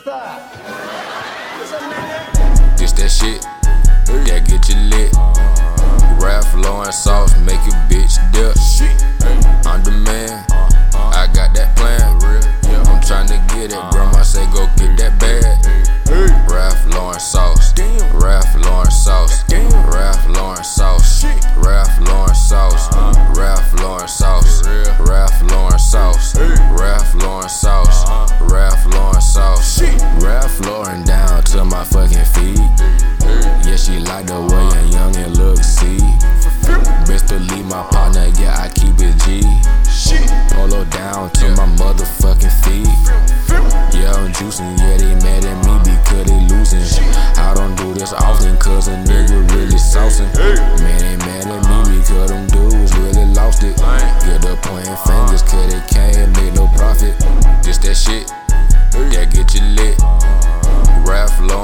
that? This that shit that get you lit. Ralph Lauren sauce make your bitch dip. On demand, I got that plan. I'm tryna get it. Grandma say go get that bag. Ralph Lauren sauce. Ralph Lauren sauce. Ralph Lauren sauce. Ralph Lauren sauce. Like the way a youngin' look, see. Best leave my partner, yeah, I keep it G. Polo down to my motherfucking feet. Yeah, I'm juicing, yeah, they mad at me because they losing. I don't do this often, cause a nigga really saucing.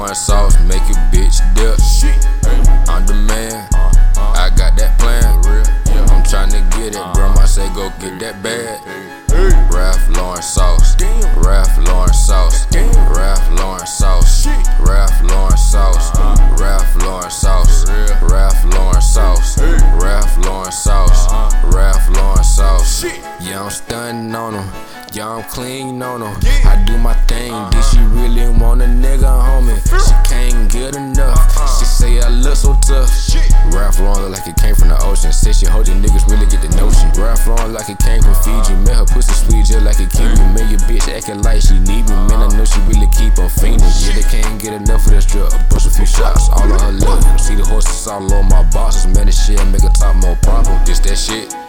Lauren sauce, make your bitch dip. On demand, I got that plan. I'm tryna get it. Grandma say go get that bag. Ralph Lauren sauce. Ralph Lauren sauce. Ralph Lauren sauce. Ralph Lauren sauce. Ralph Lauren sauce. Ralph Lauren sauce. Ralph Lauren sauce. Ralph Lauren sauce. Yeah, I'm stunning on them. Yeah, I'm clean on them. I do my thing. Did she really I look so tough. Ralph Lauren look like it came from the ocean. Said she hope the niggas really get the notion. Ralph Lauren like it came from Fiji. Met her pussy sweet just like a kiwi. Man, your bitch acting like she need me. Man, I know she really keep on fiending. Yeah, they can't get enough of this drug. A few shots all on her lip. See the horses all on my bosses. Man, this shit make her talk more proper. This that shit